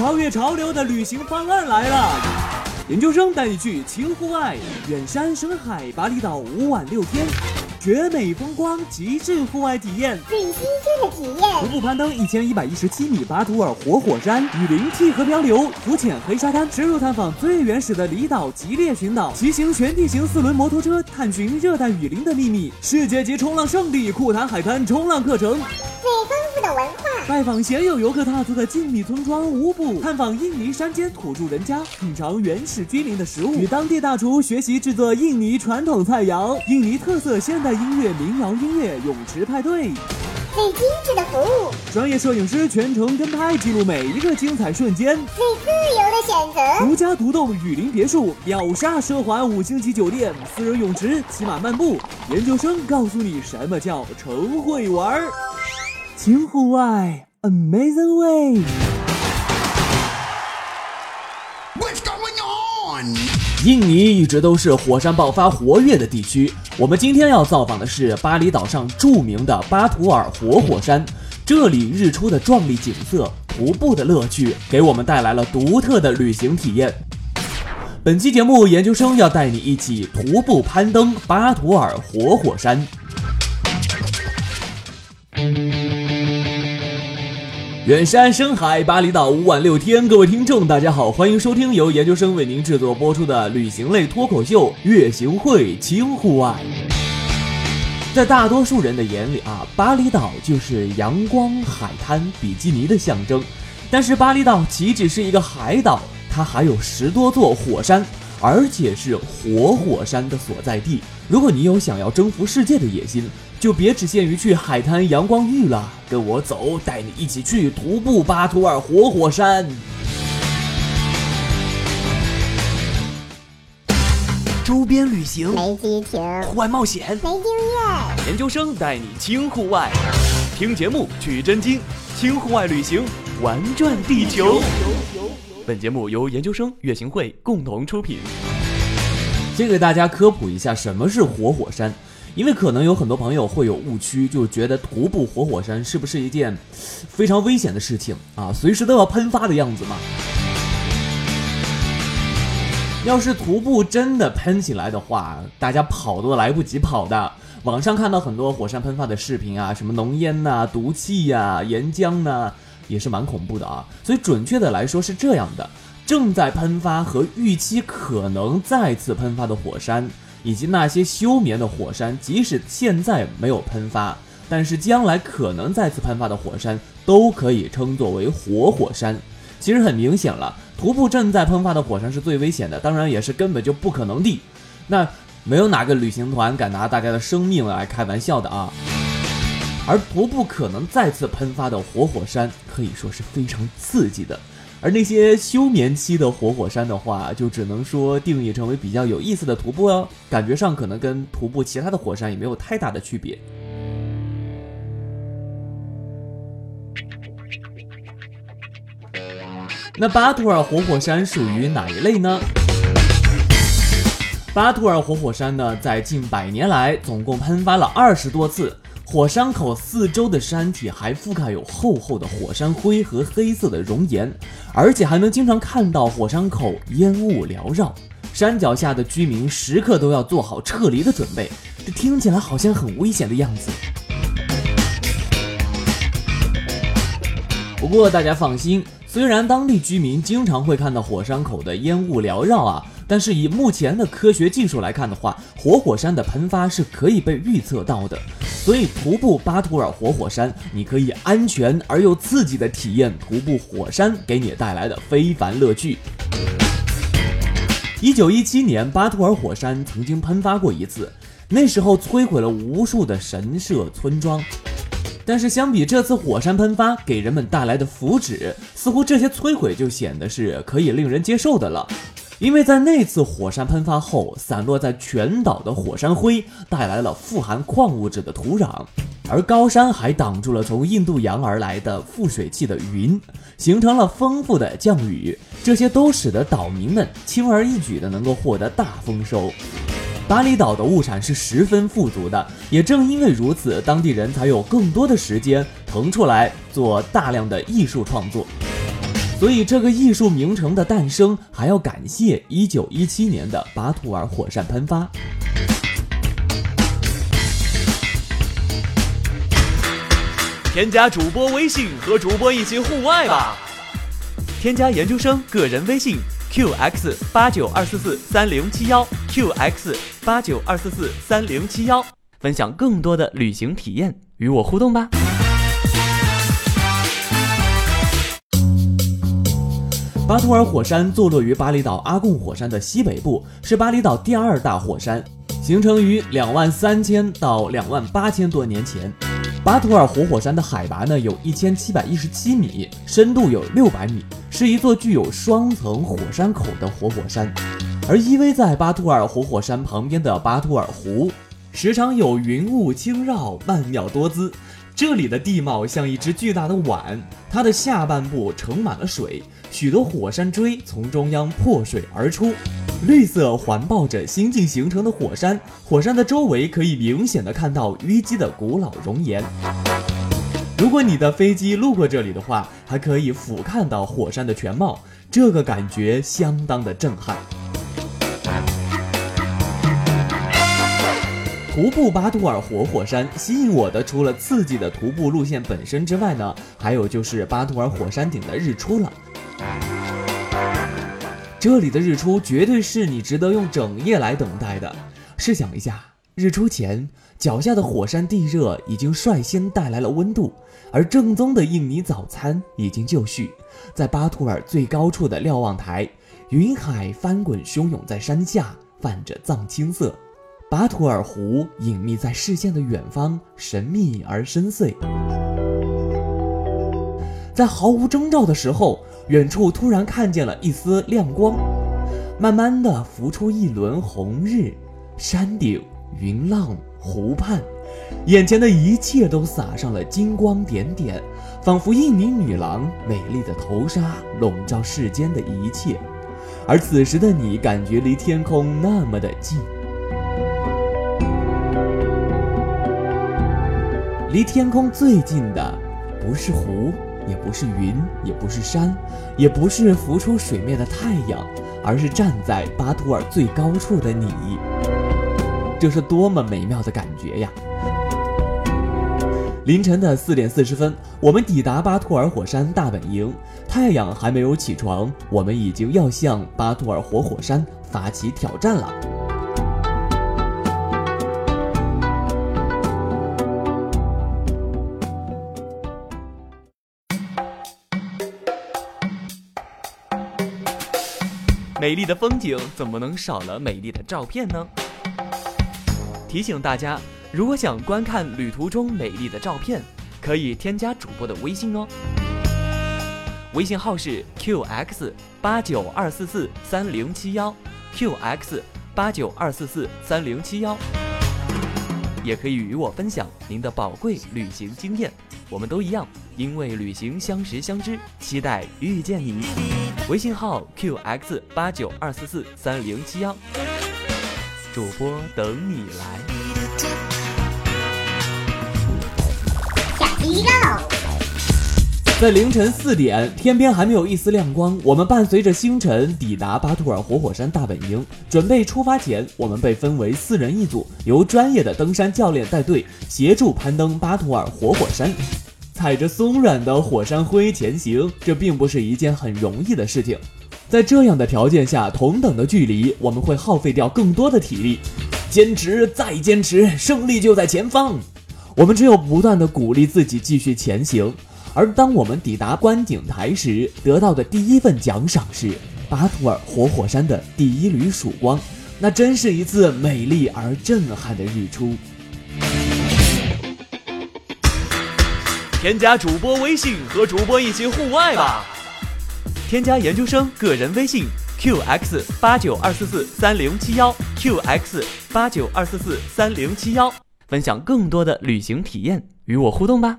超越潮流的旅行方案来了！研究生带你去轻户外，远山深海，巴厘岛五晚六天。绝美风光，极致户外体验，最新鲜的体验。徒步攀登一千一百一十七米巴图尔活火山，雨林替河漂流，浮潜黑沙滩，深入探访最原始的离岛吉列群岛，骑行全地形四轮摩托车，探寻热带雨林的秘密。世界级冲浪圣地库谈海滩冲浪课程，最丰富的文化。拜访鲜有游客踏足的静谧村庄乌布，探访印尼山间土著人家，品尝原始居民的食物，与当地大厨学习制作印尼传统菜肴，印尼特色现代。音乐、民谣音乐、泳池派对，最精致的服务，专业摄影师全程跟拍，记录每一个精彩瞬间，最自由的选择，独家独栋雨林别墅，秒杀奢华五星级酒店，私人泳池，骑马漫步。研究生告诉你什么叫成会玩，轻户外，Amazing Way。What's going on？印尼一直都是火山爆发活跃的地区。我们今天要造访的是巴厘岛上著名的巴图尔活火山。这里日出的壮丽景色，徒步的乐趣，给我们带来了独特的旅行体验。本期节目，研究生要带你一起徒步攀登巴图尔活火山。远山深海，巴厘岛五晚六天。各位听众，大家好，欢迎收听由研究生为您制作播出的旅行类脱口秀《月行会轻户外》。在大多数人的眼里啊，巴厘岛就是阳光、海滩、比基尼的象征。但是巴厘岛岂止是一个海岛，它还有十多座火山，而且是活火山的所在地。如果你有想要征服世界的野心，就别只限于去海滩阳光浴了，跟我走，带你一起去徒步巴图尔活火山。周边旅行没激情，户外冒险没经验，研究生带你轻户外，听节目取真经，轻户外旅行玩转地球。本节目由研究生月行会共同出品。先给大家科普一下什么是活火山。因为可能有很多朋友会有误区，就觉得徒步活火山是不是一件非常危险的事情啊？随时都要喷发的样子嘛。要是徒步真的喷起来的话，大家跑都来不及跑的。网上看到很多火山喷发的视频啊，什么浓烟呐、毒气呀、岩浆呐，也是蛮恐怖的啊。所以准确的来说是这样的：正在喷发和预期可能再次喷发的火山。以及那些休眠的火山，即使现在没有喷发，但是将来可能再次喷发的火山，都可以称作为活火山。其实很明显了，徒步正在喷发的火山是最危险的，当然也是根本就不可能的。那没有哪个旅行团敢拿大家的生命来开玩笑的啊！而徒步可能再次喷发的活火山，可以说是非常刺激的。而那些休眠期的活火山的话，就只能说定义成为比较有意思的徒步哦，感觉上可能跟徒步其他的火山也没有太大的区别。那巴图尔活火山属于哪一类呢？巴图尔活火山呢，在近百年来总共喷发了二十多次。火山口四周的山体还覆盖有厚厚的火山灰和黑色的熔岩，而且还能经常看到火山口烟雾缭绕，山脚下的居民时刻都要做好撤离的准备。这听起来好像很危险的样子。不过大家放心，虽然当地居民经常会看到火山口的烟雾缭绕啊，但是以目前的科学技术来看的话，活火山的喷发是可以被预测到的。所以，徒步巴图尔活火山，你可以安全而又刺激的体验徒步火山给你带来的非凡乐趣。一九一七年，巴图尔火山曾经喷发过一次，那时候摧毁了无数的神社村庄。但是，相比这次火山喷发给人们带来的福祉，似乎这些摧毁就显得是可以令人接受的了。因为在那次火山喷发后，散落在全岛的火山灰带来了富含矿物质的土壤，而高山还挡住了从印度洋而来的富水汽的云，形成了丰富的降雨，这些都使得岛民们轻而易举的能够获得大丰收。巴厘岛的物产是十分富足的，也正因为如此，当地人才有更多的时间腾出来做大量的艺术创作。所以这个艺术名城的诞生还要感谢1917年的巴图尔火山喷发。添加主播微信和主播一起户外吧！添加研究生个人微信 qx 八九二四四三零七幺 qx 八九二四四三零七幺，分享更多的旅行体验，与我互动吧！巴图尔火山坐落于巴厘岛阿贡火山的西北部，是巴厘岛第二大火山，形成于两万三千到两万八千多年前。巴图尔活火山的海拔呢有一千七百一十七米，深度有六百米，是一座具有双层火山口的活火山。而依偎在巴图尔活火山旁边的巴图尔湖，时常有云雾轻绕，曼妙多姿。这里的地貌像一只巨大的碗，它的下半部盛满了水，许多火山锥从中央破水而出。绿色环抱着新近形成的火山，火山的周围可以明显的看到淤积的古老熔岩。如果你的飞机路过这里的话，还可以俯瞰到火山的全貌，这个感觉相当的震撼。徒步巴图尔活火山吸引我的，除了刺激的徒步路线本身之外呢，还有就是巴图尔火山顶的日出了。这里的日出绝对是你值得用整夜来等待的。试想一下，日出前脚下的火山地热已经率先带来了温度，而正宗的印尼早餐已经就绪。在巴图尔最高处的瞭望台，云海翻滚汹涌在山下，泛着藏青色。巴图尔湖隐秘在视线的远方，神秘而深邃。在毫无征兆的时候。远处突然看见了一丝亮光，慢慢的浮出一轮红日，山顶、云浪、湖畔，眼前的一切都洒上了金光点点，仿佛印尼女郎美丽的头纱笼罩世间的一切。而此时的你，感觉离天空那么的近，离天空最近的不是湖。也不是云，也不是山，也不是浮出水面的太阳，而是站在巴图尔最高处的你。这是多么美妙的感觉呀！凌晨的四点四十分，我们抵达巴图尔火山大本营。太阳还没有起床，我们已经要向巴图尔活火山发起挑战了。美丽的风景怎么能少了美丽的照片呢？提醒大家，如果想观看旅途中美丽的照片，可以添加主播的微信哦。微信号是 qx 八九二四四三零七幺，qx 八九二四四三零七幺，也可以与我分享您的宝贵旅行经验。我们都一样，因为旅行相识相知，期待遇见你。微信号 qx 八九二四四三零七幺，主播等你来。下机喽！在凌晨四点，天边还没有一丝亮光，我们伴随着星辰抵达巴图尔活火山大本营。准备出发前，我们被分为四人一组，由专业的登山教练带队，协助攀登巴图尔活火山。踩着松软的火山灰前行，这并不是一件很容易的事情。在这样的条件下，同等的距离，我们会耗费掉更多的体力。坚持，再坚持，胜利就在前方。我们只有不断的鼓励自己继续前行。而当我们抵达观景台时，得到的第一份奖赏是巴图尔活火山的第一缕曙光。那真是一次美丽而震撼的日出。添加主播微信和主播一起户外吧！添加研究生个人微信 qx 八九二四四三零七幺 qx 八九二四四三零七幺，分享更多的旅行体验，与我互动吧！